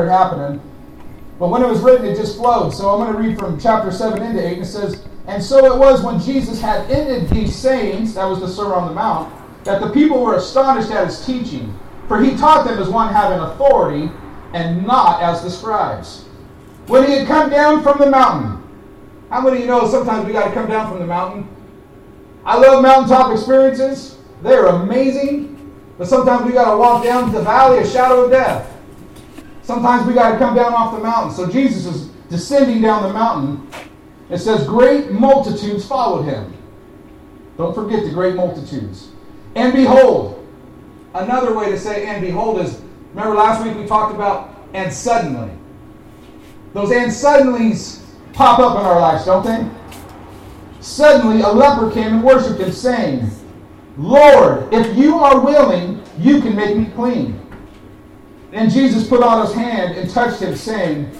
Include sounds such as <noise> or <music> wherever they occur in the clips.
started happening. But when it was written, it just flowed. So I'm going to read from chapter 7 into 8. And it says, And so it was when Jesus had ended these sayings, that was the Sermon on the Mount, that the people were astonished at his teaching. For he taught them as one having authority and not as the scribes. When he had come down from the mountain, how many of you know sometimes we got to come down from the mountain? I love mountaintop experiences. They're amazing. But sometimes we got to walk down to the valley of shadow of death. Sometimes we got to come down off the mountain. So Jesus is descending down the mountain. It says, Great multitudes followed him. Don't forget the great multitudes. And behold, another way to say and behold is remember last week we talked about and suddenly. Those and suddenlies pop up in our lives, don't they? Suddenly a leper came and worshipped him, saying, Lord, if you are willing, you can make me clean. And Jesus put out his hand and touched him, saying,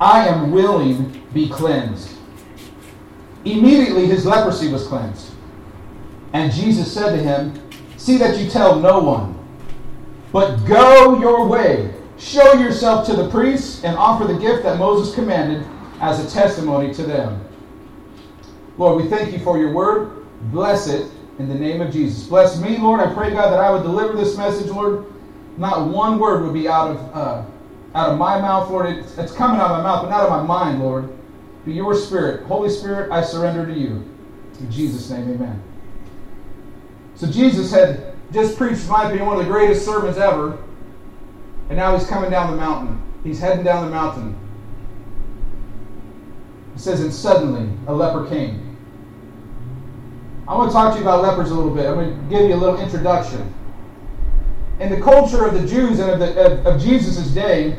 I am willing, be cleansed. Immediately his leprosy was cleansed. And Jesus said to him, See that you tell no one, but go your way. Show yourself to the priests and offer the gift that Moses commanded as a testimony to them. Lord, we thank you for your word. Bless it in the name of Jesus. Bless me, Lord. I pray, God, that I would deliver this message, Lord not one word would be out of uh, out of my mouth, Lord. It's, it's coming out of my mouth, but not out of my mind, Lord. Be your spirit. Holy Spirit, I surrender to you. In Jesus' name, amen. So Jesus had just preached, my opinion, one of the greatest sermons ever. And now he's coming down the mountain. He's heading down the mountain. It says, and suddenly a leper came. I want to talk to you about lepers a little bit. I'm going to give you a little introduction in the culture of the Jews and of, the, of, of Jesus' day,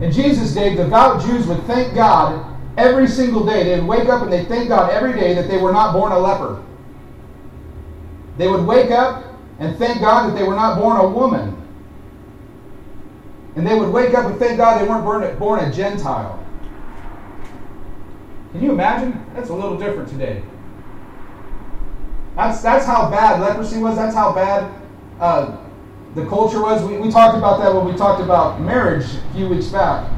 in Jesus' day, devout Jews would thank God every single day. They would wake up and they thank God every day that they were not born a leper. They would wake up and thank God that they were not born a woman. And they would wake up and thank God they weren't born, born a Gentile. Can you imagine? That's a little different today. That's, that's how bad leprosy was. That's how bad uh, the culture was. We, we talked about that when we talked about marriage a few weeks back.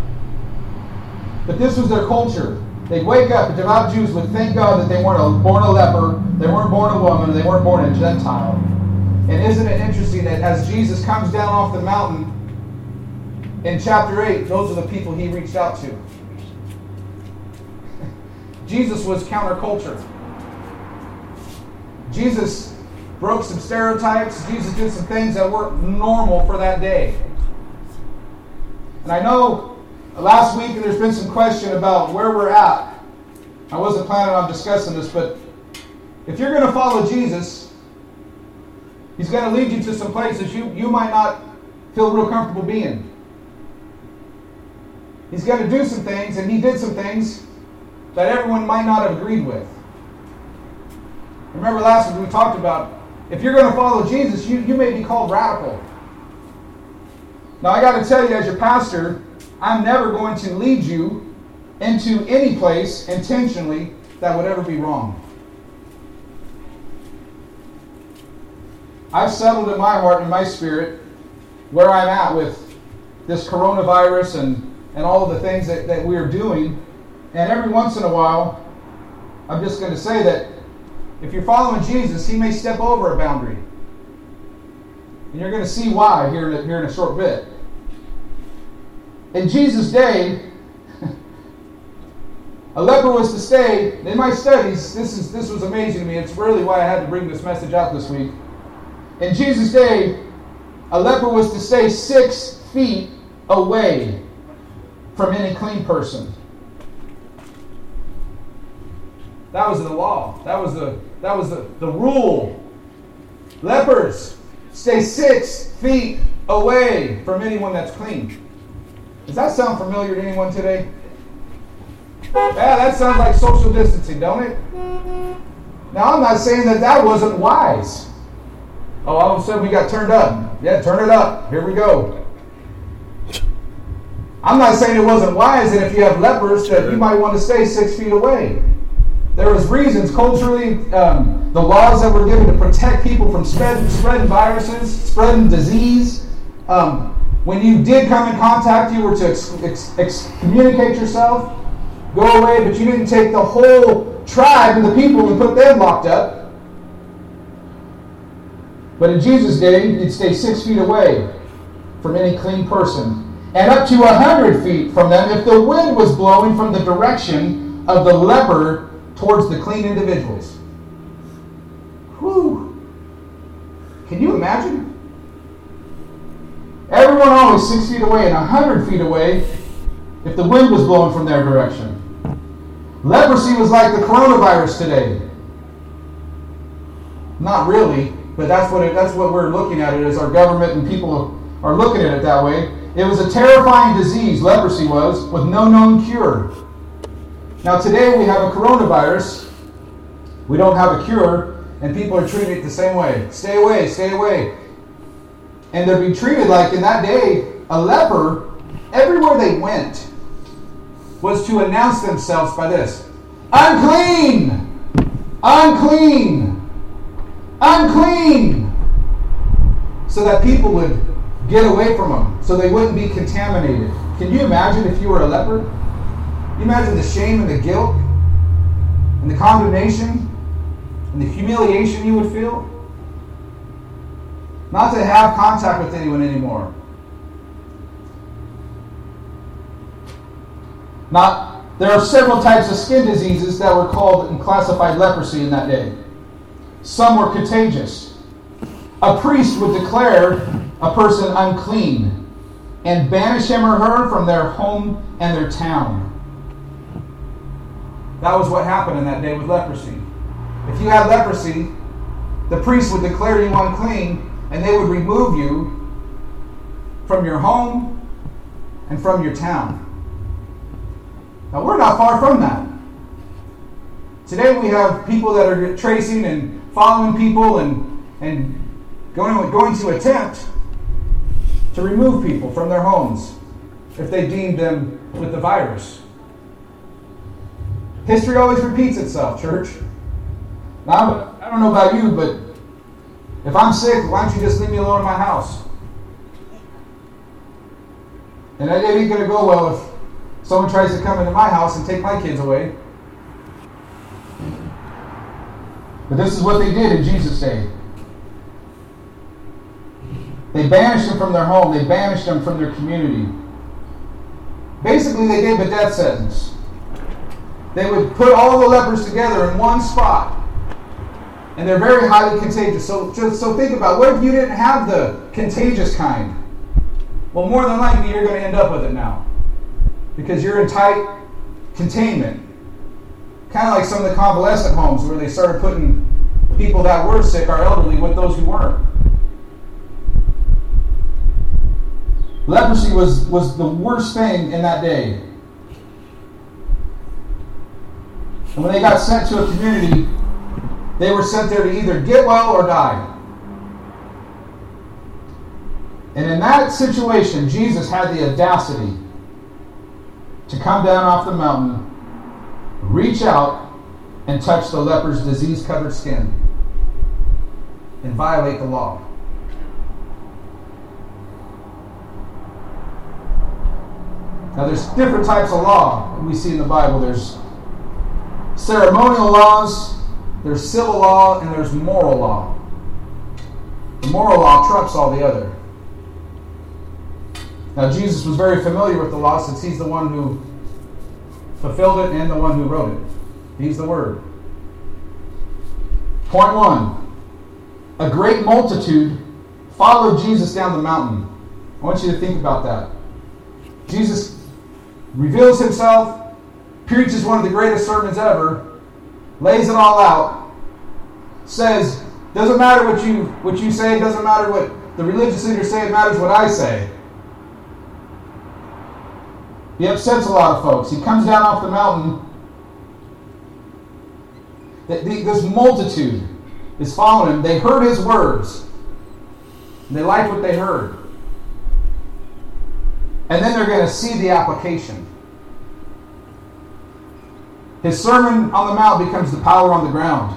But this was their culture. They'd wake up, the devout Jews would thank God that they weren't born a leper, they weren't born a woman, they weren't born a Gentile. And isn't it interesting that as Jesus comes down off the mountain in chapter 8, those are the people he reached out to. <laughs> Jesus was counterculture. Jesus broke some stereotypes. Jesus did some things that weren't normal for that day. And I know last week there's been some question about where we're at. I wasn't planning on discussing this, but if you're going to follow Jesus, he's going to lead you to some places you, you might not feel real comfortable being. He's going to do some things, and he did some things that everyone might not have agreed with. Remember last week we talked about if you're going to follow Jesus, you, you may be called radical. Now, I got to tell you, as your pastor, I'm never going to lead you into any place intentionally that would ever be wrong. I've settled in my heart and my spirit where I'm at with this coronavirus and, and all of the things that, that we're doing. And every once in a while, I'm just going to say that if you're following Jesus, he may step over a boundary. And you're going to see why here in a, here in a short bit. In Jesus' day, <laughs> a leper was to stay. In my studies, this is this was amazing to me. It's really why I had to bring this message out this week. In Jesus' day, a leper was to stay six feet away from any clean person. That was the law. That was the that was the, the rule. Lepers stay six feet away from anyone that's clean. Does that sound familiar to anyone today? Yeah, that sounds like social distancing, don't it? Now, I'm not saying that that wasn't wise. Oh, all of a sudden we got turned up. Yeah, turn it up. Here we go. I'm not saying it wasn't wise that if you have lepers that you might want to stay six feet away. There was reasons culturally, um, the laws that were given to protect people from spread, spreading viruses, spreading disease. Um, When you did come in contact, you were to ex- ex- excommunicate yourself, go away, but you didn't take the whole tribe and the people and put them locked up. But in Jesus' day, you'd stay six feet away from any clean person and up to a hundred feet from them if the wind was blowing from the direction of the leper towards the clean individuals. Whew. Can you imagine? Everyone always six feet away and a hundred feet away if the wind was blowing from their direction. Leprosy was like the coronavirus today. Not really, but that's what it, that's what we're looking at it as our government and people are looking at it that way. It was a terrifying disease, leprosy was, with no known cure. Now today we have a coronavirus. We don't have a cure, and people are treating it the same way. Stay away, stay away. And they're being treated like in that day, a leper, everywhere they went, was to announce themselves by this unclean, unclean, unclean. So that people would get away from them, so they wouldn't be contaminated. Can you imagine if you were a leper? You imagine the shame and the guilt and the condemnation and the humiliation you would feel? Not to have contact with anyone anymore. Not, there are several types of skin diseases that were called and classified leprosy in that day. Some were contagious. A priest would declare a person unclean and banish him or her from their home and their town. That was what happened in that day with leprosy. If you had leprosy, the priest would declare you unclean and they would remove you from your home and from your town. Now, we're not far from that. Today, we have people that are tracing and following people and, and going, going to attempt to remove people from their homes if they deem them with the virus. History always repeats itself, church. Now, I don't know about you, but if I'm sick, why don't you just leave me alone in my house? And it ain't going to go well if someone tries to come into my house and take my kids away. But this is what they did in Jesus' day. They banished them from their home, they banished them from their community. Basically, they gave a death sentence. They would put all the lepers together in one spot. And they're very highly contagious. So, so think about what if you didn't have the contagious kind? Well, more than likely, you're going to end up with it now. Because you're in tight containment. Kind of like some of the convalescent homes where they started putting people that were sick, our elderly, with those who weren't. Leprosy was, was the worst thing in that day. And when they got sent to a community, they were sent there to either get well or die. And in that situation, Jesus had the audacity to come down off the mountain, reach out, and touch the leper's disease covered skin and violate the law. Now, there's different types of law we see in the Bible. There's ceremonial laws, there's civil law, and there's moral law. The moral law trumps all the other. Now, Jesus was very familiar with the law since he's the one who fulfilled it and the one who wrote it. He's the Word. Point one a great multitude followed Jesus down the mountain. I want you to think about that. Jesus reveals himself, preaches one of the greatest sermons ever, lays it all out, says, doesn't matter what you what you say, doesn't matter what the religious leaders say, it matters what I say. He upsets a lot of folks. He comes down off the mountain. This multitude is following him. They heard his words. They liked what they heard. And then they're going to see the application. His sermon on the mount becomes the power on the ground.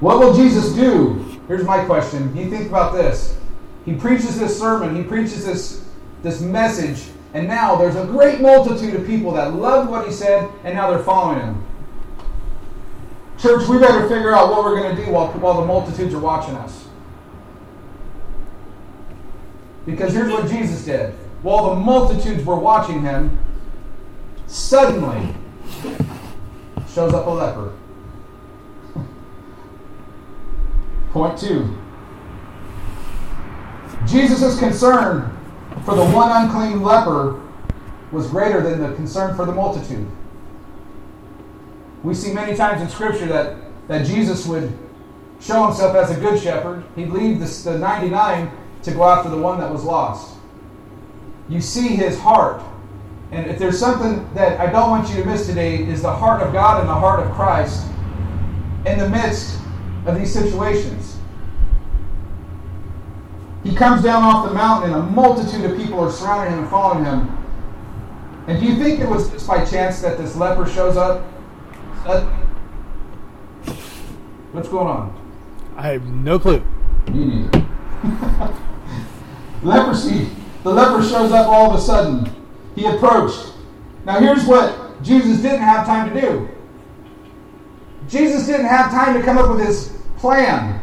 What will Jesus do? Here's my question. You think about this. He preaches this sermon, he preaches this, this message, and now there's a great multitude of people that loved what he said, and now they're following him. Church, we better figure out what we're going to do while, while the multitudes are watching us. Because here's what Jesus did. While the multitudes were watching him, suddenly shows up a leper. Point two. Jesus' concern for the one unclean leper was greater than the concern for the multitude. We see many times in Scripture that, that Jesus would show himself as a good shepherd. He'd leave the, the 99 to go after the one that was lost. You see his heart. And if there's something that I don't want you to miss today is the heart of God and the heart of Christ in the midst of these situations. He comes down off the mountain, and a multitude of people are surrounding him and following him. And do you think it was just by chance that this leper shows up? What's going on? I have no clue. Me neither. <laughs> Leprosy. The leper shows up all of a sudden. He approached. Now, here's what Jesus didn't have time to do Jesus didn't have time to come up with his plan.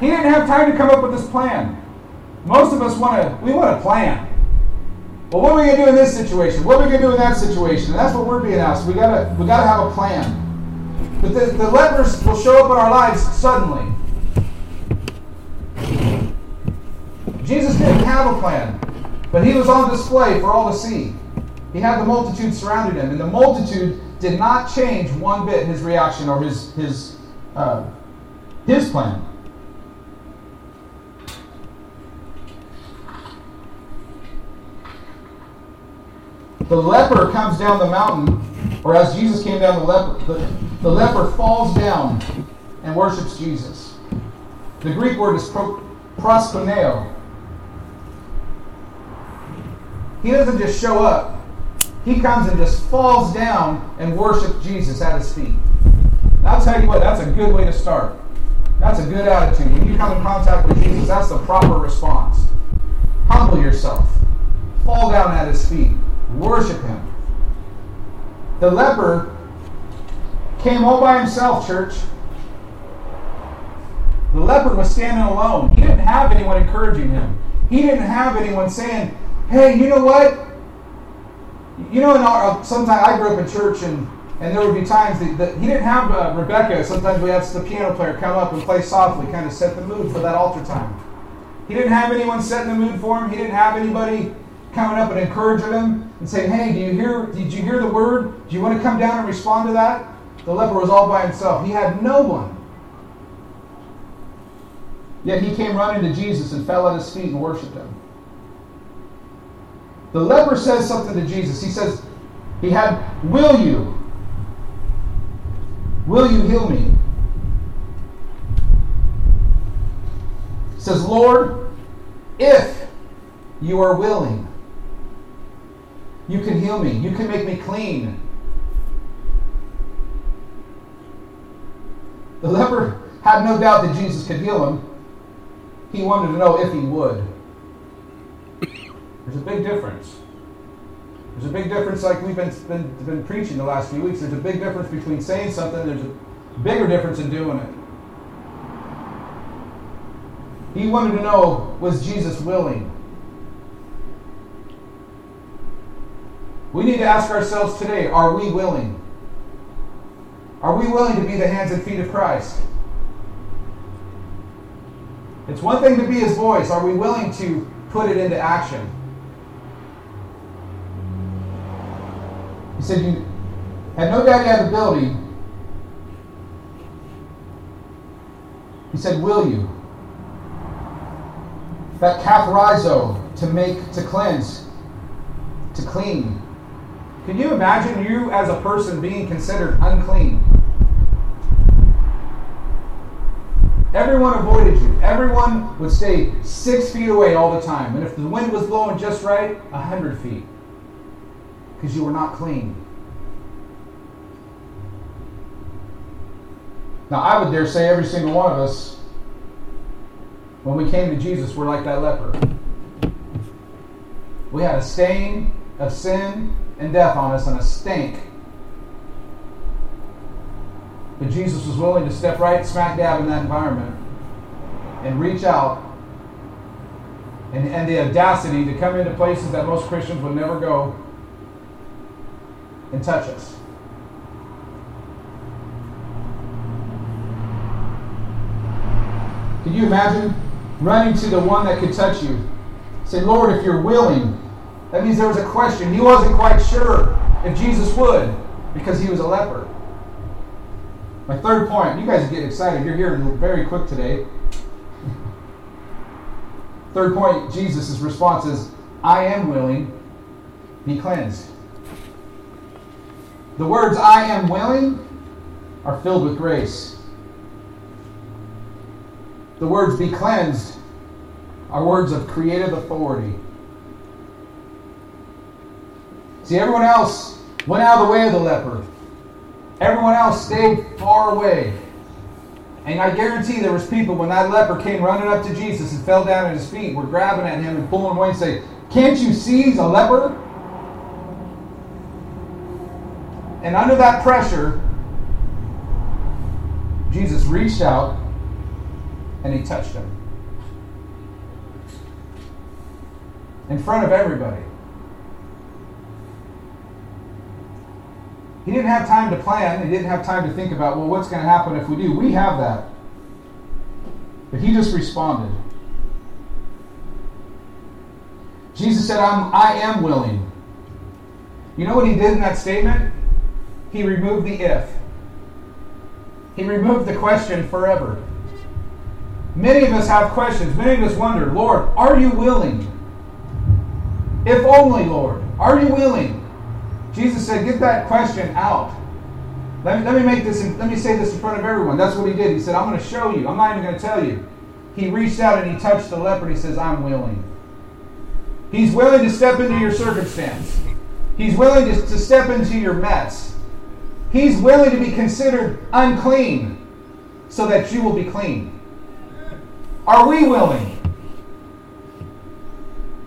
He didn't have time to come up with this plan. Most of us want to, we want a plan. Well, what are we going to do in this situation? What are we going to do in that situation? And that's what we're being asked. We gotta, we gotta have a plan. But the, the lepers will show up in our lives suddenly. Jesus didn't have a plan, but he was on display for all to see. He had the multitude surrounding him, and the multitude did not change one bit his reaction or his his uh, his plan. The leper comes down the mountain, or as Jesus came down the leper, the, the leper falls down and worships Jesus. The Greek word is pro. He doesn't just show up. He comes and just falls down and worships Jesus at his feet. I'll tell you what, that's a good way to start. That's a good attitude. When you come in contact with Jesus, that's the proper response. Humble yourself. Fall down at his feet. Worship him. The leper came all by himself, church. The leper was standing alone. He didn't have anyone encouraging him. He didn't have anyone saying, hey, you know what? You know, in our, sometimes I grew up in church and, and there would be times that, that he didn't have uh, Rebecca. Sometimes we have the piano player come up and play softly, kind of set the mood for that altar time. He didn't have anyone setting the mood for him. He didn't have anybody coming up and encouraging him and saying, "Hey, do you hear? Did you hear the word? Do you want to come down and respond to that?" The leper was all by himself. He had no one. Yet he came running to Jesus and fell at his feet and worshipped him. The leper says something to Jesus. He says, He had, Will you? Will you heal me? He says, Lord, if you are willing, you can heal me. You can make me clean. The leper had no doubt that Jesus could heal him. He wanted to know if he would. There's a big difference. There's a big difference, like we've been, been, been preaching the last few weeks. There's a big difference between saying something, there's a bigger difference in doing it. He wanted to know was Jesus willing? We need to ask ourselves today are we willing? Are we willing to be the hands and feet of Christ? It's one thing to be his voice. Are we willing to put it into action? He said, You had no doubt you have ability. He said, Will you? That katharizo, to make, to cleanse, to clean. Can you imagine you as a person being considered unclean? Everyone avoided you. Everyone would stay six feet away all the time. And if the wind was blowing just right, a hundred feet because you were not clean. Now, I would dare say every single one of us When we came to Jesus, we're like that leper. We had a stain of sin and death on us and a stink. But Jesus was willing to step right smack dab in that environment and reach out and, and the audacity to come into places that most Christians would never go and touch us. Can you imagine running to the one that could touch you? Say, Lord, if you're willing. That means there was a question. He wasn't quite sure if Jesus would because he was a leper. My third point, you guys get excited. You're hearing very quick today. Third point, Jesus' response is, I am willing, be cleansed. The words I am willing are filled with grace. The words be cleansed are words of creative authority. See, everyone else went out of the way of the leper. Everyone else stayed far away. And I guarantee there was people when that leper came running up to Jesus and fell down at his feet, were grabbing at him and pulling him away and say, Can't you see he's a leper? And under that pressure, Jesus reached out and he touched him. In front of everybody. He didn't have time to plan. He didn't have time to think about, well, what's going to happen if we do? We have that. But he just responded. Jesus said, I'm, I am willing. You know what he did in that statement? He removed the if. He removed the question forever. Many of us have questions. Many of us wonder, Lord, are you willing? If only, Lord, are you willing? Jesus said, get that question out. Let me, let me make this, let me say this in front of everyone. That's what he did. He said, I'm going to show you. I'm not even going to tell you. He reached out and he touched the leper. He says, I'm willing. He's willing to step into your circumstance. He's willing to, to step into your mess. He's willing to be considered unclean so that you will be clean. Are we willing?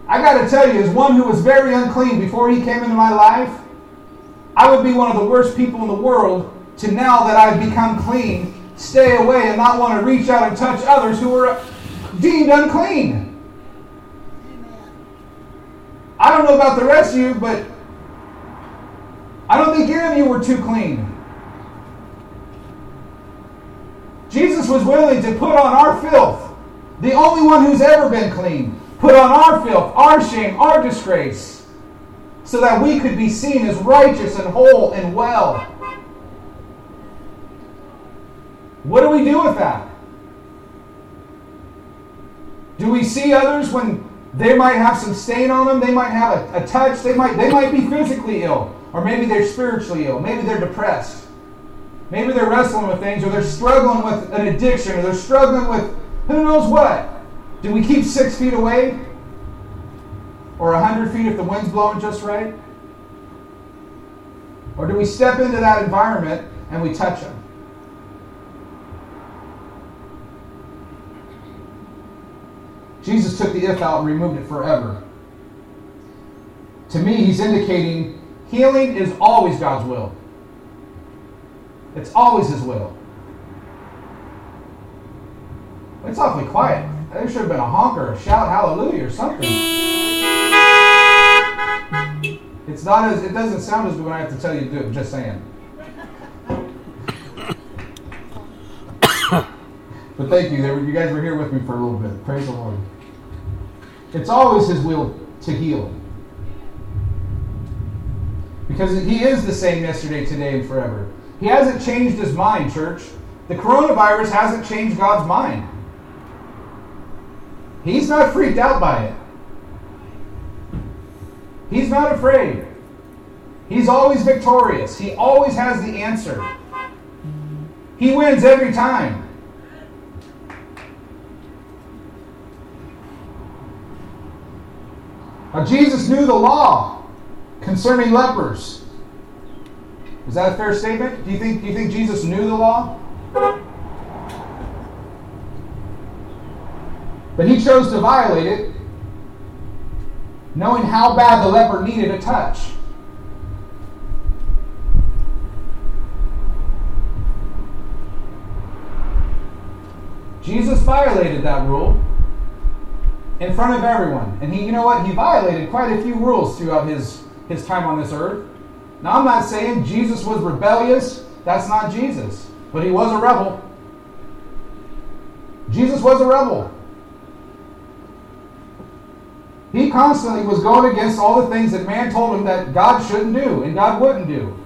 I got to tell you, as one who was very unclean before he came into my life, I would be one of the worst people in the world to now that I've become clean, stay away and not want to reach out and touch others who are deemed unclean. I don't know about the rest of you, but I don't think any of you were too clean. Jesus was willing to put on our filth, the only one who's ever been clean, put on our filth, our shame, our disgrace so that we could be seen as righteous and whole and well. What do we do with that? Do we see others when they might have some stain on them? They might have a, a touch. They might, they might be physically ill. Or maybe they're spiritually ill. Maybe they're depressed. Maybe they're wrestling with things, or they're struggling with an addiction, or they're struggling with who knows what. Do we keep six feet away? Or a 100 feet if the wind's blowing just right? Or do we step into that environment and we touch them? Jesus took the if out and removed it forever. To me, he's indicating healing is always God's will. It's always his will. It's awfully quiet. There should have been a honker, a shout hallelujah or something. It's not as it doesn't sound as good when I have to tell you to do it. Just saying. <coughs> but thank you. you guys were here with me for a little bit. Praise the Lord. It's always His will to heal. Because He is the same yesterday, today, and forever. He hasn't changed His mind, church. The coronavirus hasn't changed God's mind. He's not freaked out by it. He's not afraid. He's always victorious. He always has the answer. He wins every time. Now, Jesus knew the law concerning lepers. Is that a fair statement? Do you think, do you think Jesus knew the law? But he chose to violate it, knowing how bad the leper needed a touch. Jesus violated that rule in front of everyone. And he, you know what? He violated quite a few rules throughout his, his time on this earth. Now, I'm not saying Jesus was rebellious. That's not Jesus. But he was a rebel. Jesus was a rebel. He constantly was going against all the things that man told him that God shouldn't do and God wouldn't do.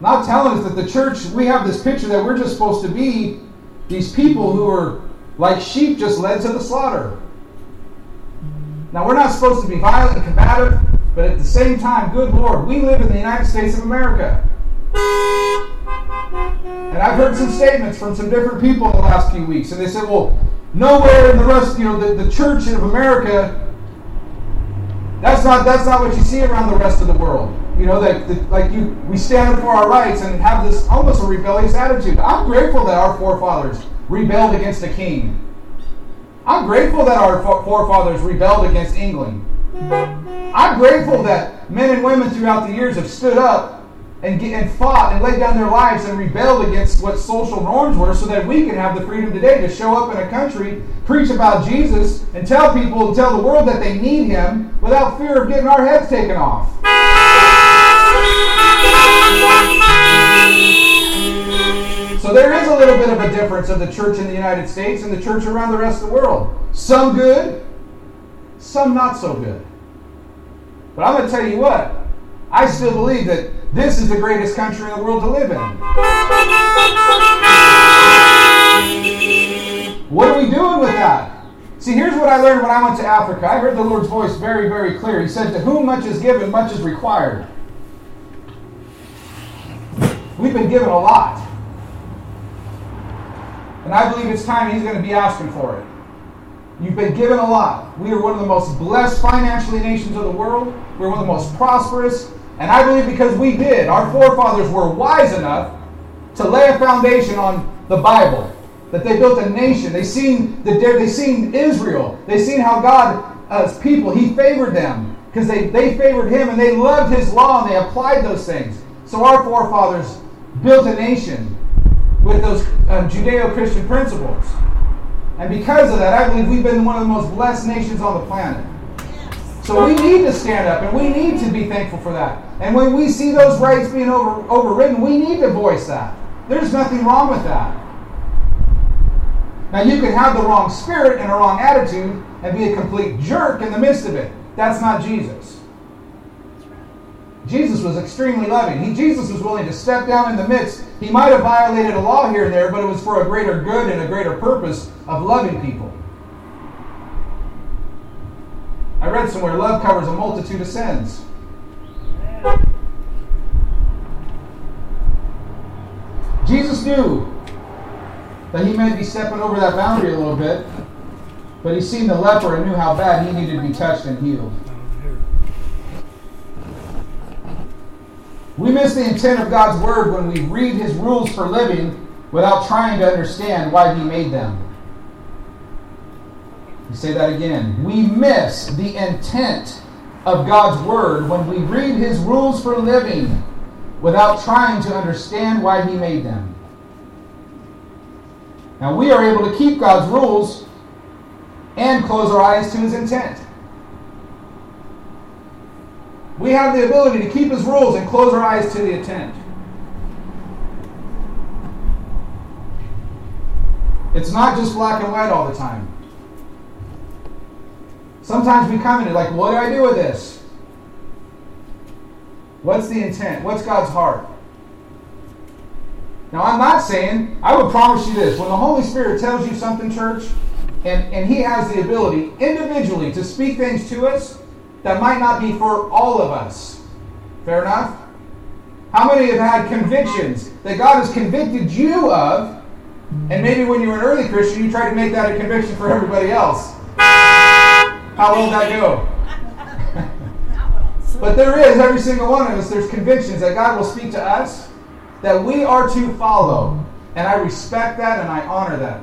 Not telling us that the church, we have this picture that we're just supposed to be these people who are like sheep just led to the slaughter. Now, we're not supposed to be violent and combative, but at the same time, good Lord, we live in the United States of America. And I've heard some statements from some different people in the last few weeks, and they said, well, nowhere in the rest, you know, the, the church of America, that's not, that's not what you see around the rest of the world. You know, that, that like you, we stand up for our rights and have this almost a rebellious attitude. I'm grateful that our forefathers rebelled against the king. I'm grateful that our forefathers rebelled against England. I'm grateful that men and women throughout the years have stood up and, get, and fought and laid down their lives and rebelled against what social norms were so that we can have the freedom today to show up in a country, preach about Jesus, and tell people and tell the world that they need Him without fear of getting our heads taken off. So there is a little bit of a difference of the church in the United States and the church around the rest of the world. Some good, some not so good. But I'm going to tell you what, I still believe that this is the greatest country in the world to live in. What are we doing with that? See, here's what I learned when I went to Africa. I heard the Lord's voice very, very clear. He said, To whom much is given, much is required. We've been given a lot. And I believe it's time He's going to be asking for it. You've been given a lot. We are one of the most blessed financially nations of the world. We're one of the most prosperous. And I believe because we did, our forefathers were wise enough to lay a foundation on the Bible. That they built a nation. They seen the they seen Israel. They seen how God uh, as people, He favored them. Because they, they favored him and they loved his law and they applied those things. So our forefathers built a nation with those um, Judeo Christian principles. And because of that, I believe we've been one of the most blessed nations on the planet. So we need to stand up and we need to be thankful for that. And when we see those rights being over, overridden, we need to voice that. There's nothing wrong with that. Now, you can have the wrong spirit and a wrong attitude and be a complete jerk in the midst of it. That's not Jesus. Jesus was extremely loving. He, Jesus was willing to step down in the midst. He might have violated a law here and there, but it was for a greater good and a greater purpose of loving people. I read somewhere love covers a multitude of sins. Jesus knew that he might be stepping over that boundary a little bit, but he seen the leper and knew how bad he needed to be touched and healed. We miss the intent of God's Word when we read His rules for living without trying to understand why He made them. Say that again. We miss the intent of God's Word when we read His rules for living without trying to understand why He made them. Now, we are able to keep God's rules and close our eyes to His intent. We have the ability to keep his rules and close our eyes to the intent. It's not just black and white all the time. Sometimes we come in like, what do I do with this? What's the intent? What's God's heart? Now, I'm not saying, I would promise you this when the Holy Spirit tells you something, church, and, and He has the ability individually to speak things to us, that might not be for all of us. Fair enough? How many have had convictions that God has convicted you of, and maybe when you were an early Christian, you tried to make that a conviction for everybody else? How will that go? <laughs> but there is, every single one of us, there's convictions that God will speak to us that we are to follow. And I respect that and I honor that.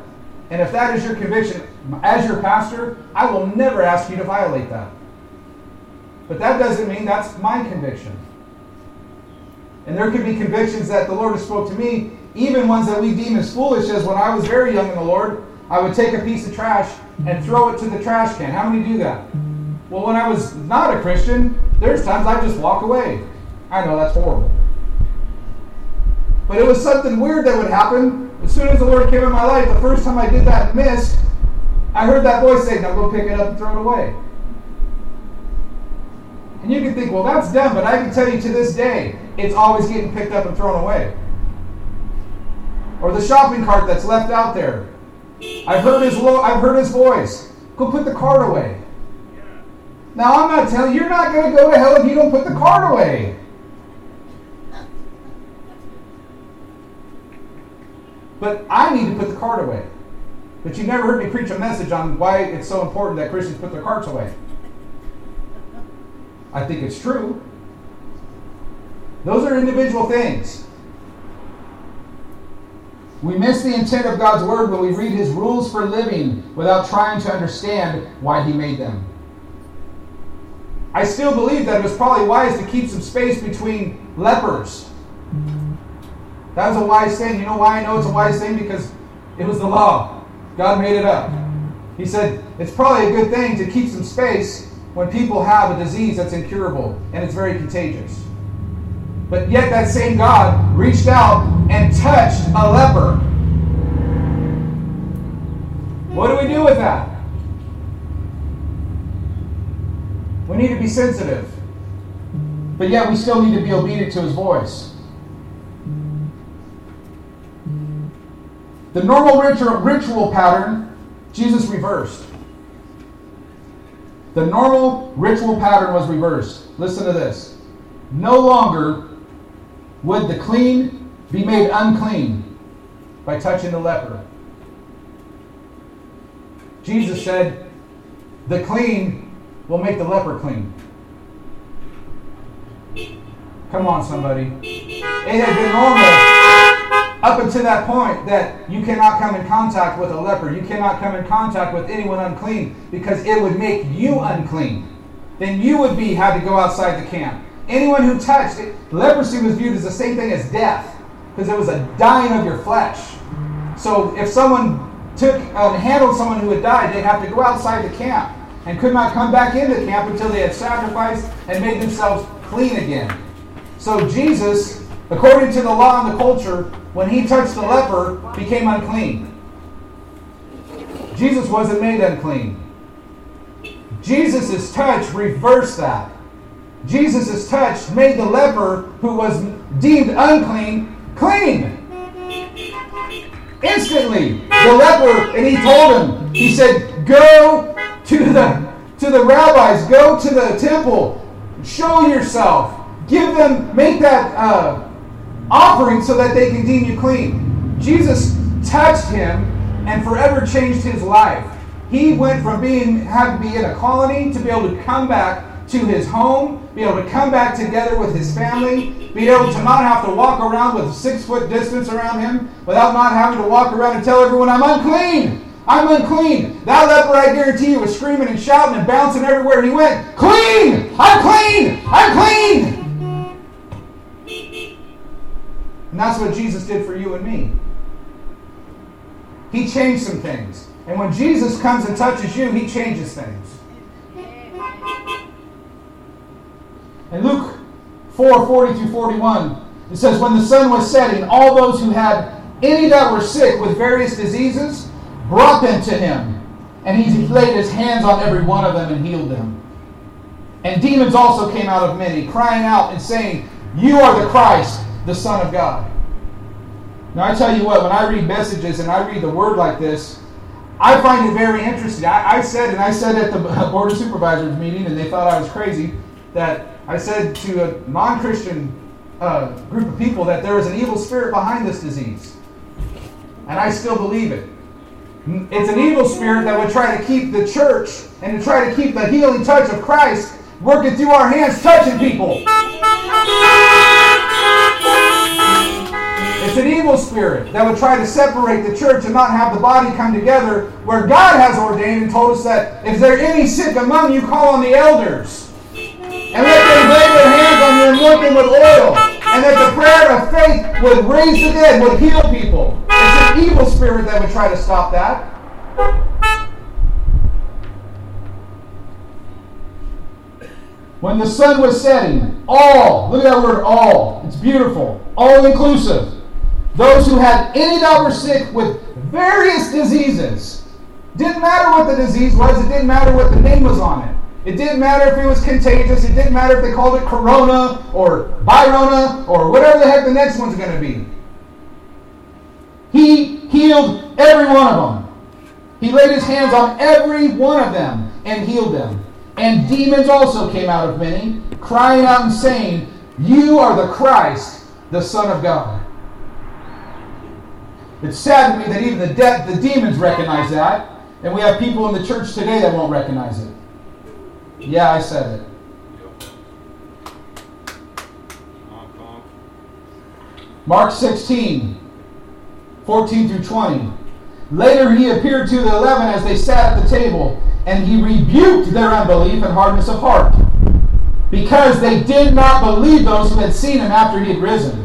And if that is your conviction, as your pastor, I will never ask you to violate that. But that doesn't mean that's my conviction. And there could be convictions that the Lord has spoke to me, even ones that we deem as foolish, as when I was very young in the Lord, I would take a piece of trash and mm-hmm. throw it to the trash can. How many do that? Mm-hmm. Well, when I was not a Christian, there's times I just walk away. I know that's horrible. But it was something weird that would happen. As soon as the Lord came in my life, the first time I did that and missed, I heard that voice say, Now go pick it up and throw it away. And you can think, well, that's dumb, but I can tell you to this day, it's always getting picked up and thrown away. Or the shopping cart that's left out there. I've heard his lo- I've heard his voice. Go put the cart away. Now I'm not telling you, you're not going to go to hell if you don't put the cart away. But I need to put the cart away. But you never heard me preach a message on why it's so important that Christians put their carts away. I think it's true. Those are individual things. We miss the intent of God's word when we read his rules for living without trying to understand why he made them. I still believe that it was probably wise to keep some space between lepers that was a wise thing. You know why I know it's a wise thing? Because it was the law. God made it up. He said it's probably a good thing to keep some space when people have a disease that's incurable and it's very contagious. But yet, that same God reached out and touched a leper. What do we do with that? We need to be sensitive. But yet, we still need to be obedient to his voice. The normal ritual pattern, Jesus reversed. The normal ritual pattern was reversed. Listen to this. No longer would the clean be made unclean by touching the leper. Jesus said, The clean will make the leper clean. Come on, somebody. It had been normal up until that point that you cannot come in contact with a leper. You cannot come in contact with anyone unclean because it would make you unclean. Then you would be had to go outside the camp. Anyone who touched it, leprosy was viewed as the same thing as death because it was a dying of your flesh. So if someone took um, handled someone who had died, they'd have to go outside the camp and could not come back into the camp until they had sacrificed and made themselves clean again. So Jesus, according to the law and the culture, when he touched the leper, became unclean. Jesus wasn't made unclean. Jesus' touch reversed that. Jesus' touch made the leper who was deemed unclean clean. Instantly, the leper, and he told him, he said, Go to the to the rabbis, go to the temple, show yourself. Give them, make that uh, offering so that they can deem you clean. Jesus touched him and forever changed his life. He went from being had to be in a colony to be able to come back to his home, be able to come back together with his family, be able to not have to walk around with six foot distance around him without not having to walk around and tell everyone, I'm unclean. I'm unclean. That leper, I guarantee you, was screaming and shouting and bouncing everywhere he went. Clean! I'm clean! I'm clean! And that's what Jesus did for you and me. He changed some things. And when Jesus comes and touches you, he changes things. In Luke 4 40 through 41, it says, When the sun was setting, all those who had any that were sick with various diseases brought them to him. And he laid his hands on every one of them and healed them. And demons also came out of many, crying out and saying, You are the Christ, the Son of God. Now, I tell you what, when I read messages and I read the word like this, I find it very interesting. I, I said, and I said at the <laughs> Board of Supervisors meeting, and they thought I was crazy, that I said to a non Christian uh, group of people that there is an evil spirit behind this disease. And I still believe it. It's an evil spirit that would try to keep the church and to try to keep the healing touch of Christ working through our hands, touching people. It's an evil spirit that would try to separate the church and not have the body come together where God has ordained and told us that if there any sick among you, call on the elders. And let them lay their hands on you and anoint them with oil. And that the prayer of faith would raise the dead, would heal people. It's an evil spirit that would try to stop that. When the sun was setting, all, look at that word all, it's beautiful, all inclusive. Those who had any that were sick with various diseases. Didn't matter what the disease was, it didn't matter what the name was on it. It didn't matter if it was contagious, it didn't matter if they called it corona or byrona or whatever the heck the next one's going to be. He healed every one of them. He laid his hands on every one of them and healed them. And demons also came out of many, crying out and saying, You are the Christ, the Son of God. It's sad to me that even the, de- the demons recognize that, and we have people in the church today that won't recognize it. Yeah, I said it. Mark 16, 14 through 20. Later he appeared to the eleven as they sat at the table, and he rebuked their unbelief and hardness of heart, because they did not believe those who had seen him after he had risen.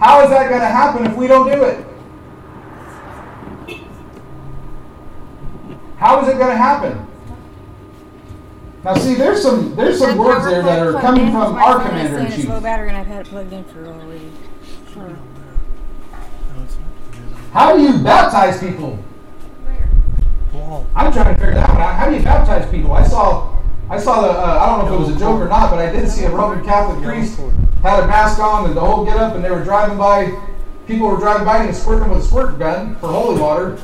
How is that going to happen if we don't do it? How is it going to happen? Now, see, there's some there's some words there that are coming from our commander in chief. Low battery, and I've had it plugged in for already. Sure. How do you baptize people? I'm trying to figure that out. How do you baptize people? I saw I saw the uh, I don't know if it was a joke or not, but I did see a Roman Catholic priest had a mask on and the whole get up, and they were driving by. People were driving by and squirting with a squirt gun for holy water.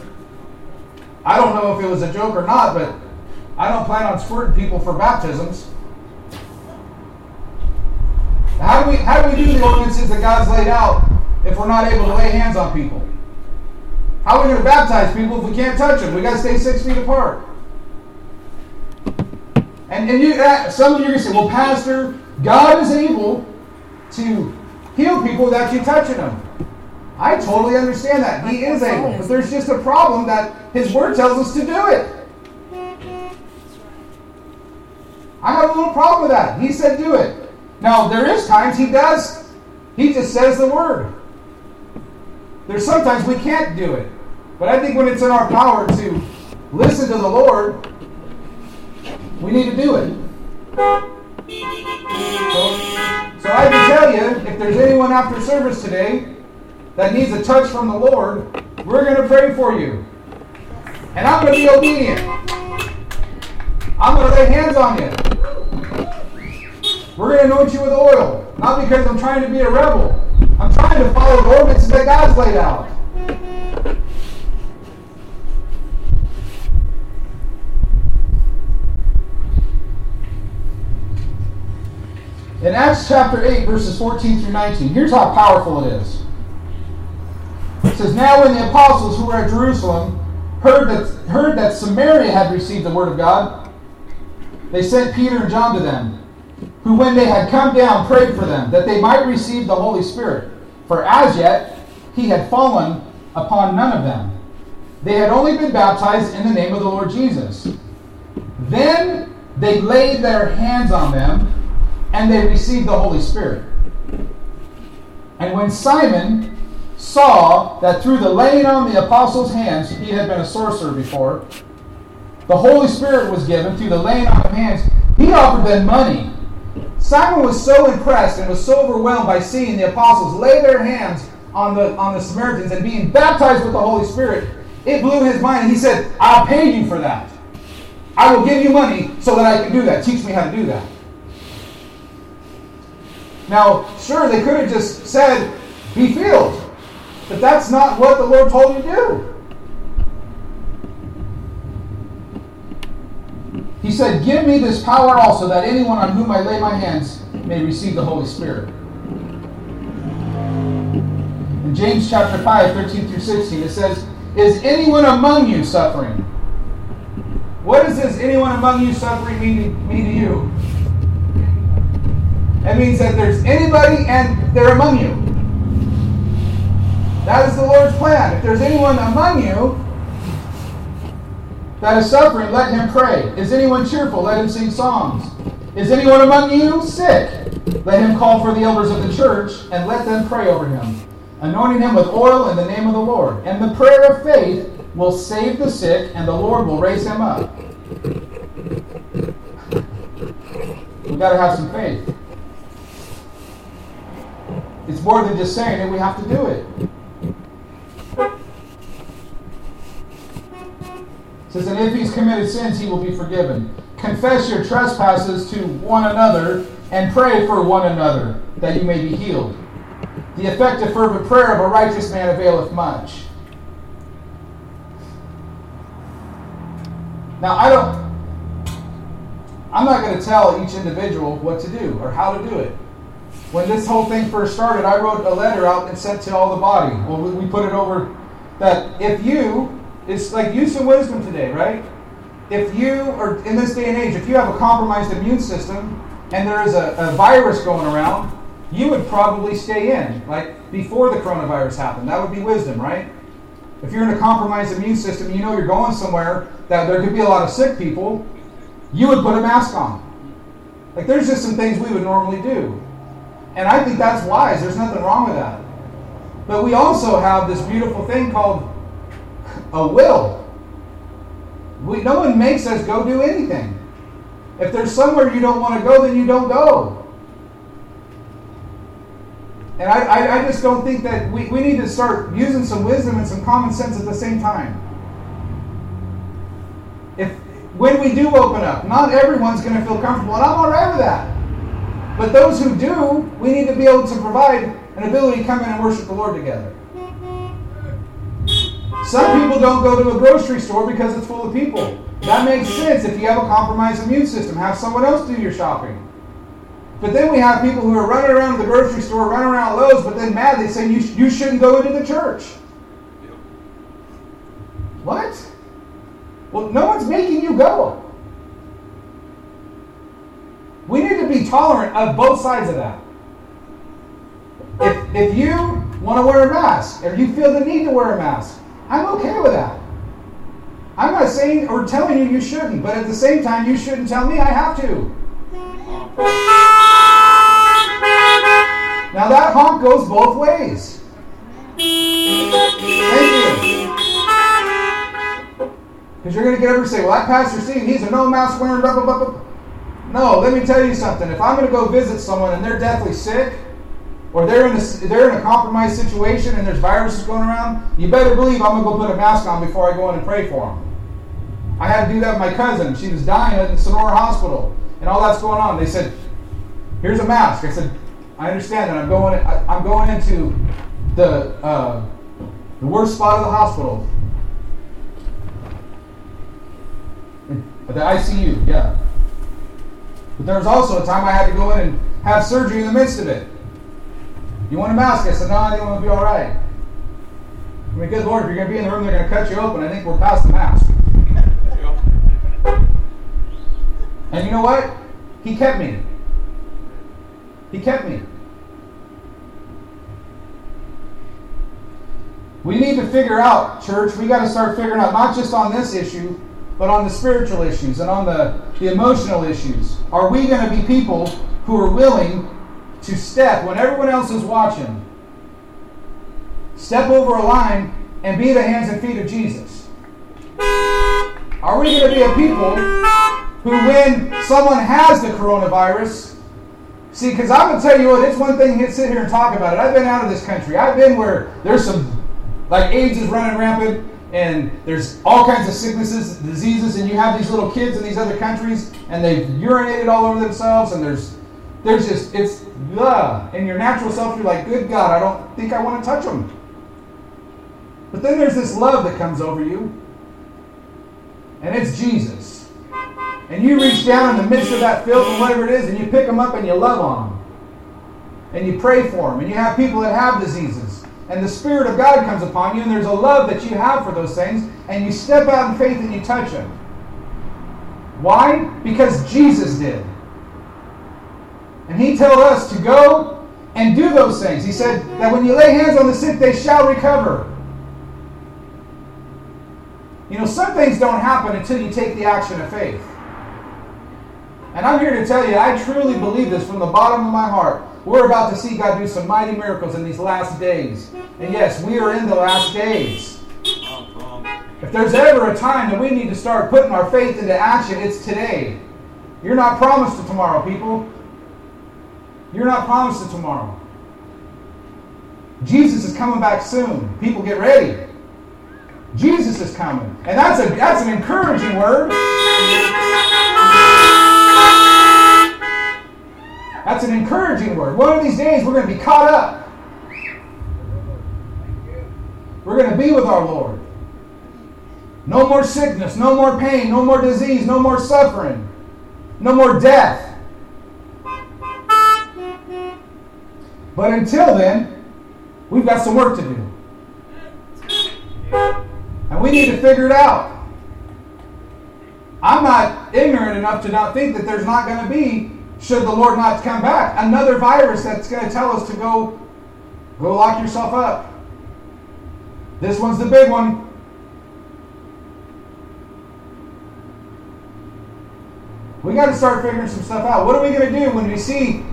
I don't know if it was a joke or not, but I don't plan on squirting people for baptisms. How do we how do we do the ordinances that God's laid out if we're not able to lay hands on people? How are we going to baptize people if we can't touch them? We got to stay six feet apart. And, and you, some of you are going to say, well, Pastor, God is able to heal people without you touching them. I totally understand that. He is able. But there's just a problem that His Word tells us to do it. I have a little problem with that. He said do it. Now, there is times he does, he just says the word. There's sometimes we can't do it. But I think when it's in our power to listen to the Lord, we need to do it. So, so I can tell you, if there's anyone after service today that needs a touch from the Lord, we're going to pray for you. And I'm going to be obedient. I'm going to lay hands on you. We're going to anoint you with oil. Not because I'm trying to be a rebel. I'm trying to follow the ordinances that God's laid out. In Acts chapter 8, verses 14 through 19, here's how powerful it is. It says, Now when the apostles who were at Jerusalem heard that, heard that Samaria had received the word of God, they sent Peter and John to them who, when they had come down, prayed for them, that they might receive the Holy Spirit. For as yet he had fallen upon none of them. They had only been baptized in the name of the Lord Jesus. Then they laid their hands on them, and they received the Holy Spirit. And when Simon saw that through the laying on the apostles' hands he had been a sorcerer before, the Holy Spirit was given through the laying on of hands, he offered them money Simon was so impressed and was so overwhelmed by seeing the apostles lay their hands on the, on the Samaritans and being baptized with the Holy Spirit, it blew his mind. And he said, I'll pay you for that. I will give you money so that I can do that. Teach me how to do that. Now, sure, they could have just said, be filled. But that's not what the Lord told you to do. He said, Give me this power also, that anyone on whom I lay my hands may receive the Holy Spirit. In James chapter 5, 13 through 16, it says, Is anyone among you suffering? What does this anyone among you suffering mean mean to you? That means that there's anybody and they're among you. That is the Lord's plan. If there's anyone among you that is suffering, let him pray. Is anyone cheerful? Let him sing songs. Is anyone among you sick? Let him call for the elders of the church and let them pray over him, anointing him with oil in the name of the Lord. And the prayer of faith will save the sick, and the Lord will raise him up. We've got to have some faith. It's more than just saying it, we have to do it. It says, and if he's committed sins, he will be forgiven. Confess your trespasses to one another and pray for one another that you may be healed. The effective, fervent prayer of a righteous man availeth much. Now, I don't, I'm not going to tell each individual what to do or how to do it. When this whole thing first started, I wrote a letter out and sent to all the body. Well, we put it over that if you it's like use of wisdom today, right? If you are in this day and age, if you have a compromised immune system and there is a, a virus going around, you would probably stay in, like before the coronavirus happened. That would be wisdom, right? If you're in a compromised immune system, you know you're going somewhere that there could be a lot of sick people, you would put a mask on. Like there's just some things we would normally do. And I think that's wise. There's nothing wrong with that. But we also have this beautiful thing called a will. We, no one makes us go do anything. If there's somewhere you don't want to go, then you don't go. And I, I, I, just don't think that we, we need to start using some wisdom and some common sense at the same time. If when we do open up, not everyone's going to feel comfortable, and I'm all right with that. But those who do, we need to be able to provide an ability to come in and worship the Lord together. Some people don't go to a grocery store because it's full of people. That makes sense if you have a compromised immune system. Have someone else do your shopping. But then we have people who are running around the grocery store, running around Lowe's, but then mad they say you, you shouldn't go into the church. What? Well, no one's making you go. We need to be tolerant of both sides of that. If, if you want to wear a mask, if you feel the need to wear a mask, I'm okay with that. I'm not saying or telling you you shouldn't, but at the same time, you shouldn't tell me I have to. Now that honk goes both ways. Thank you. Because you're going to get over and say, well, that Pastor Steve, he's a no mask wearing, blah, blah, blah, blah. No, let me tell you something. If I'm going to go visit someone and they're deathly sick, or they're in a, they're in a compromised situation and there's viruses going around, you better believe I'm going to go put a mask on before I go in and pray for them. I had to do that with my cousin. She was dying at the Sonora Hospital, and all that's going on. They said, "Here's a mask." I said, "I understand that. I'm going. I, am going into the uh, the worst spot of the hospital, the ICU. Yeah. But there was also a time I had to go in and have surgery in the midst of it. You want a mask? I said, no, I think I'm going to be all right. I mean, good Lord, if you're going to be in the room, they're going to cut you open. I think we're past the mask. <laughs> and you know what? He kept me. He kept me. We need to figure out, church, we got to start figuring out, not just on this issue, but on the spiritual issues and on the, the emotional issues. Are we going to be people who are willing to step when everyone else is watching, step over a line and be the hands and feet of Jesus? Are we going to be a people who, when someone has the coronavirus, see, because I'm going to tell you what, it's one thing to sit here and talk about it. I've been out of this country. I've been where there's some, like AIDS is running rampant, and there's all kinds of sicknesses, diseases, and you have these little kids in these other countries, and they've urinated all over themselves, and there's there's just, it's, ugh. and your natural self, you're like, good God, I don't think I want to touch them. But then there's this love that comes over you, and it's Jesus. And you reach down in the midst of that filth and whatever it is, and you pick them up and you love on them. And you pray for them. And you have people that have diseases. And the Spirit of God comes upon you, and there's a love that you have for those things, and you step out in faith and you touch them. Why? Because Jesus did. And He told us to go and do those things. He said that when you lay hands on the sick, they shall recover. You know, some things don't happen until you take the action of faith. And I'm here to tell you, I truly believe this from the bottom of my heart. We're about to see God do some mighty miracles in these last days. And yes, we are in the last days. If there's ever a time that we need to start putting our faith into action, it's today. You're not promised to tomorrow, people. You're not promised to tomorrow. Jesus is coming back soon. People get ready. Jesus is coming. And that's a that's an encouraging word. That's an encouraging word. One of these days we're going to be caught up. We're going to be with our Lord. No more sickness, no more pain, no more disease, no more suffering, no more death. But until then, we've got some work to do. And we need to figure it out. I'm not ignorant enough to not think that there's not going to be, should the Lord not come back, another virus that's going to tell us to go, go lock yourself up. This one's the big one. We got to start figuring some stuff out. What are we going to do when we see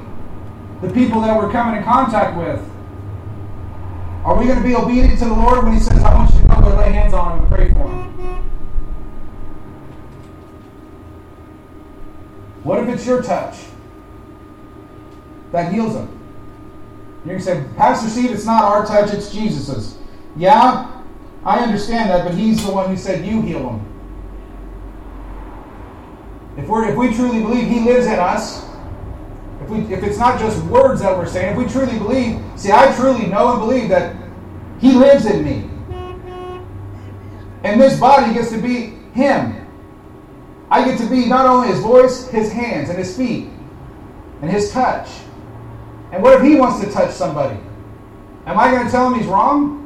the people that we're coming in contact with? Are we going to be obedient to the Lord when He says, I want you to come and lay hands on them and pray for them? What if it's your touch that heals them? You can say, Pastor Steve, it's not our touch, it's Jesus's. Yeah, I understand that, but He's the one who said, You heal them. If, we're, if we truly believe He lives in us, if, we, if it's not just words that we're saying, if we truly believe, see, I truly know and believe that He lives in me. And this body gets to be Him. I get to be not only His voice, His hands, and His feet, and His touch. And what if He wants to touch somebody? Am I going to tell him he's wrong?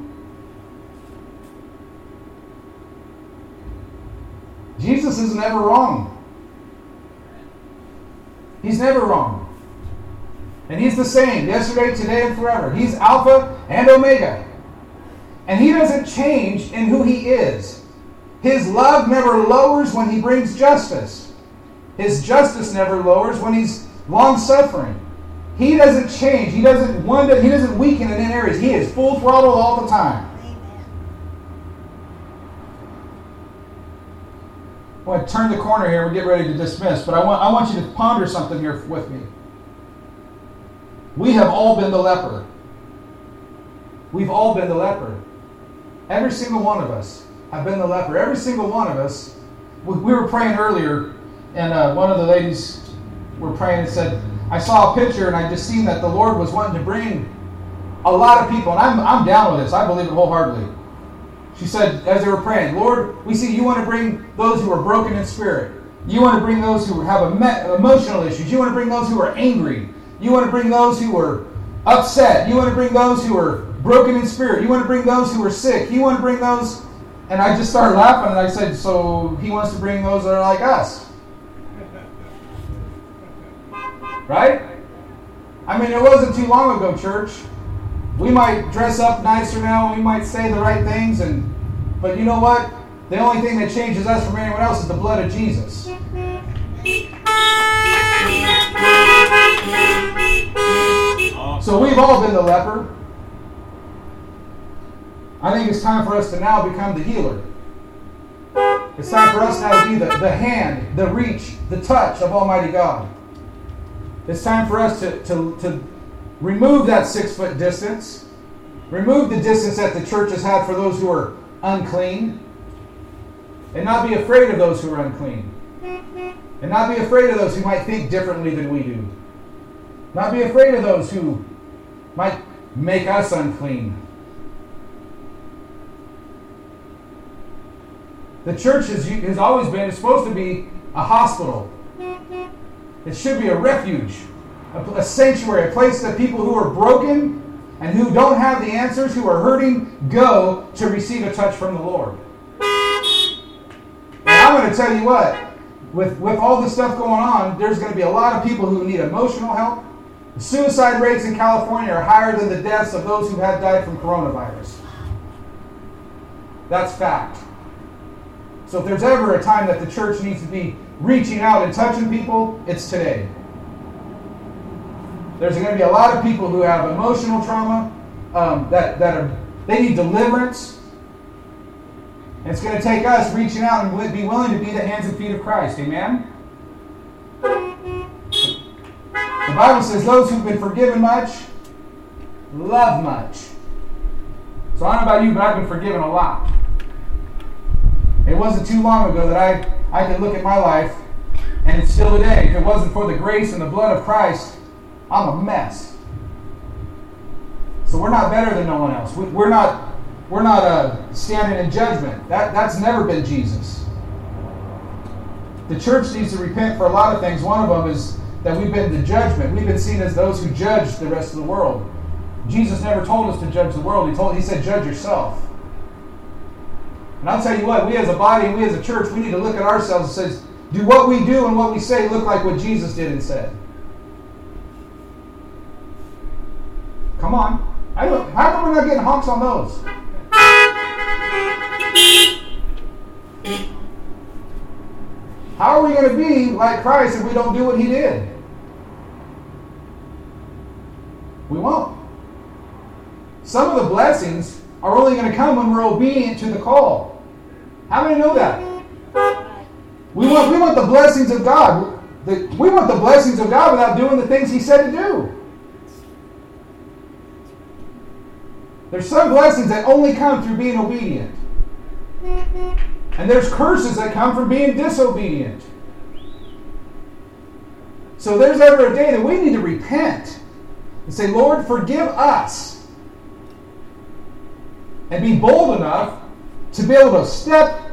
Jesus is never wrong. He's never wrong. And he's the same yesterday, today, and forever. He's Alpha and Omega. And he doesn't change in who he is. His love never lowers when he brings justice. His justice never lowers when he's long suffering. He doesn't change. He doesn't one he doesn't weaken in any areas. He is full throttle all the time. To turn the corner here. We're getting ready to dismiss, but I want, I want you to ponder something here with me. We have all been the leper. We've all been the leper. Every single one of us have been the leper. Every single one of us. We were praying earlier, and uh, one of the ladies were praying and said, I saw a picture, and I just seen that the Lord was wanting to bring a lot of people, and I'm, I'm down with this. I believe it wholeheartedly. She said, as they were praying, Lord, we see you want to bring those who are broken in spirit. You want to bring those who have emotional issues. You want to bring those who are angry. You want to bring those who are upset. You want to bring those who are broken in spirit. You want to bring those who are sick. You want to bring those. And I just started laughing and I said, So he wants to bring those that are like us. Right? I mean, it wasn't too long ago, church. We might dress up nicer now, we might say the right things, and but you know what? The only thing that changes us from anyone else is the blood of Jesus. So we've all been the leper. I think it's time for us to now become the healer. It's time for us now to be the, the hand, the reach, the touch of Almighty God. It's time for us to, to, to Remove that six foot distance. Remove the distance that the church has had for those who are unclean. And not be afraid of those who are unclean. And not be afraid of those who might think differently than we do. Not be afraid of those who might make us unclean. The church has, has always been, it's supposed to be a hospital. It should be a refuge, a, a sanctuary, a place that people who are broken and who don't have the answers, who are hurting, go to receive a touch from the Lord. And I'm going to tell you what, with, with all the stuff going on, there's going to be a lot of people who need emotional help. The suicide rates in California are higher than the deaths of those who have died from coronavirus. That's fact. So if there's ever a time that the church needs to be reaching out and touching people, it's today. There's going to be a lot of people who have emotional trauma um, that, that are they need deliverance. And it's going to take us reaching out and be willing to be the hands and feet of Christ. Amen? The Bible says those who've been forgiven much love much. So I don't know about you, but I've been forgiven a lot. It wasn't too long ago that I, I could look at my life, and it's still today. If it wasn't for the grace and the blood of Christ, I'm a mess. So we're not better than no one else. We, are not we're not uh, standing in judgment. That that's never been Jesus. The church needs to repent for a lot of things. One of them is that we've been the judgment. We've been seen as those who judge the rest of the world. Jesus never told us to judge the world. He told he said judge yourself. And I'll tell you what, we as a body, and we as a church, we need to look at ourselves and say, do what we do and what we say look like what Jesus did and said? Come on. I how come we're not getting honks on those? How are we going to be like Christ if we don't do what he did? We won't. Some of the blessings are only going to come when we're obedient to the call. How many know that? We want, we want the blessings of God. we want the blessings of God without doing the things he said to do. There's some blessings that only come through being obedient. And there's curses that come from being disobedient. So there's ever a day that we need to repent and say, Lord, forgive us. And be bold enough to be able to step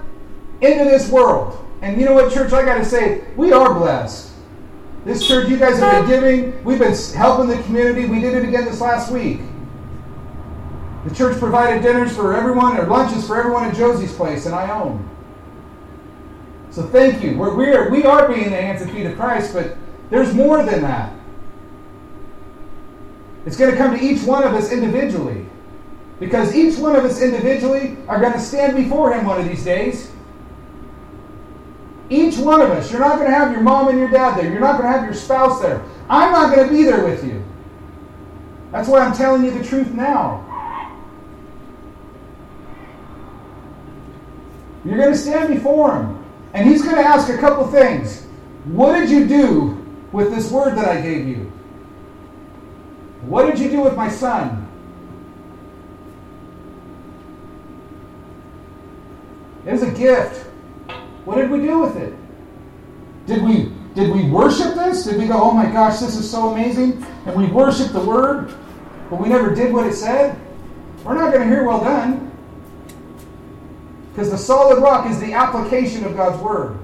into this world. And you know what, church? I got to say, we are blessed. This church, you guys have been giving. We've been helping the community. We did it again this last week. The church provided dinners for everyone, or lunches for everyone at Josie's place and I own. So thank you. We're, we, are, we are being the hands and feet of Christ, but there's more than that. It's going to come to each one of us individually. Because each one of us individually are going to stand before Him one of these days. Each one of us. You're not going to have your mom and your dad there. You're not going to have your spouse there. I'm not going to be there with you. That's why I'm telling you the truth now. You're going to stand before him. And he's going to ask a couple things. What did you do with this word that I gave you? What did you do with my son? It was a gift. What did we do with it? Did we did we worship this? Did we go, oh my gosh, this is so amazing? And we worship the word, but we never did what it said? We're not going to hear well done. Because the solid rock is the application of God's word.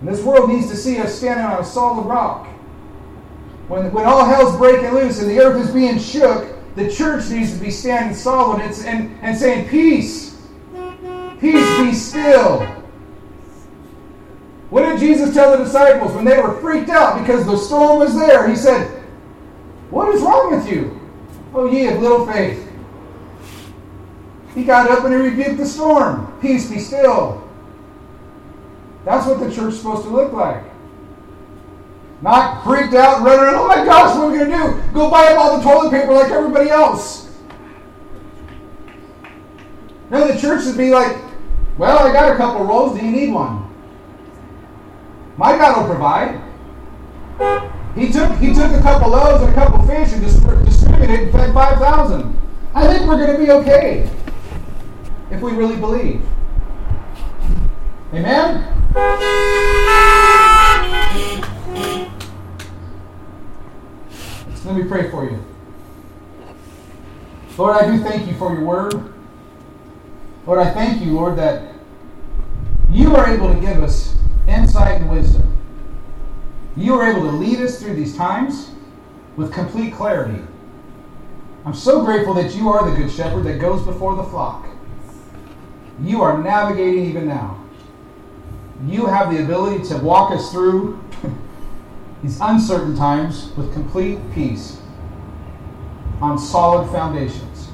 And this world needs to see us standing on a solid rock. When, when all hell's breaking loose and the earth is being shook, the church needs to be standing solid and, and, and saying, Peace, peace be still. What did Jesus tell the disciples when they were freaked out because the storm was there? He said, What is wrong with you? Oh, ye of little faith. He got up and he rebuked the storm. Peace be still. That's what the church's supposed to look like. Not freaked out and running around, oh my gosh, what are we going to do? Go buy up all the toilet paper like everybody else. No, the church would be like, well, I got a couple rolls. Do you need one? My God will provide. He took he took a couple loaves and a couple fish and distributed it and fed 5,000. I think we're going to be okay if we really believe. Amen? Let me pray for you. Lord, I do thank you for your word. Lord, I thank you, Lord, that you are able to give us insight and wisdom. You are able to lead us through these times with complete clarity. I'm so grateful that you are the good shepherd that goes before the flock. You are navigating even now. You have the ability to walk us through <laughs> these uncertain times with complete peace on solid foundations.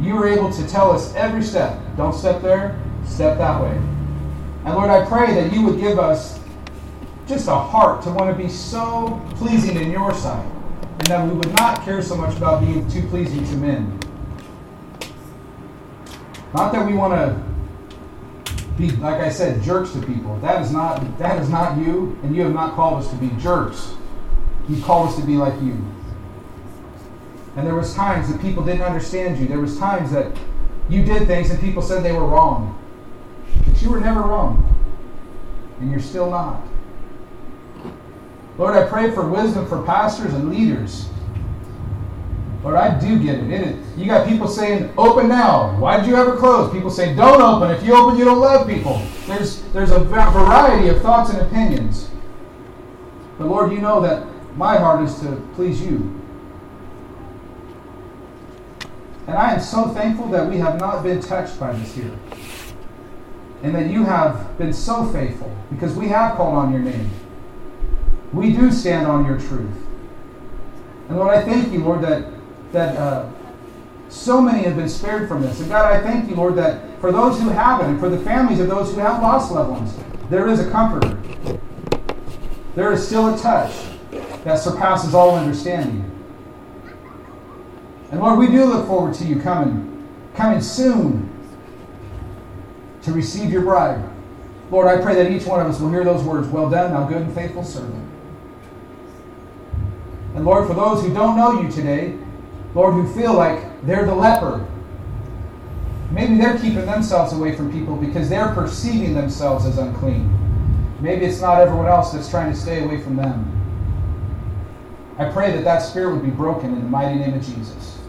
You are able to tell us every step don't step there, step that way. And Lord, I pray that you would give us just a heart to want to be so pleasing in your sight, and that we would not care so much about being too pleasing to men. Not that we want to be, like I said, jerks to people. That is not that is not you, and you have not called us to be jerks. You called us to be like you. And there was times that people didn't understand you. There was times that you did things and people said they were wrong. You were never wrong. And you're still not. Lord, I pray for wisdom for pastors and leaders. Lord, I do get it. it is, you got people saying, open now. Why did you ever close? People say, don't open. If you open, you don't love people. There's, there's a variety of thoughts and opinions. But Lord, you know that my heart is to please you. And I am so thankful that we have not been touched by this here. And that you have been so faithful because we have called on your name. We do stand on your truth. And Lord, I thank you, Lord, that, that uh, so many have been spared from this. And God, I thank you, Lord, that for those who haven't, and for the families of those who have lost loved ones, there is a comfort. There is still a touch that surpasses all understanding. And Lord, we do look forward to you coming, coming soon to receive your bride. Lord, I pray that each one of us will hear those words, Well done, thou good and faithful servant. And Lord, for those who don't know you today, Lord, who feel like they're the leper, maybe they're keeping themselves away from people because they're perceiving themselves as unclean. Maybe it's not everyone else that's trying to stay away from them. I pray that that spirit would be broken in the mighty name of Jesus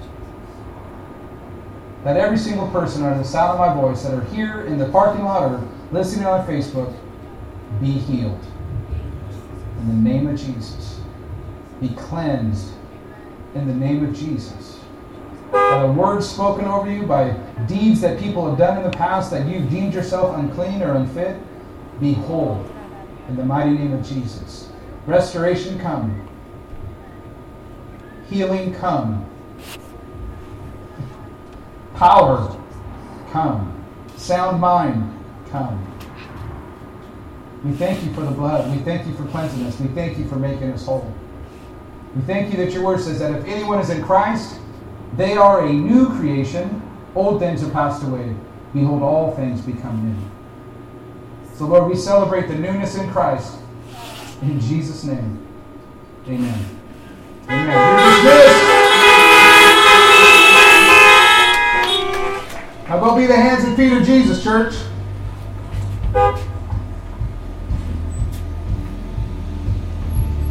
that every single person under the sound of my voice that are here in the parking lot or listening on Facebook be healed. In the name of Jesus. Be cleansed in the name of Jesus. By the words spoken over you, by deeds that people have done in the past that you've deemed yourself unclean or unfit, be whole in the mighty name of Jesus. Restoration come. Healing come Power, come. Sound mind, come. We thank you for the blood. We thank you for cleansing us. We thank you for making us whole. We thank you that your word says that if anyone is in Christ, they are a new creation. Old things have passed away. Behold, all things become new. So, Lord, we celebrate the newness in Christ. In Jesus' name, amen. Amen. How about be the hands and feet of Jesus, church?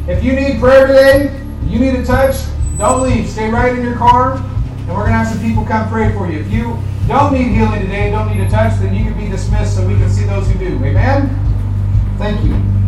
If you need prayer today, you need a touch, don't leave. Stay right in your car, and we're going to have some people come pray for you. If you don't need healing today, don't need a touch, then you can be dismissed so we can see those who do. Amen? Thank you.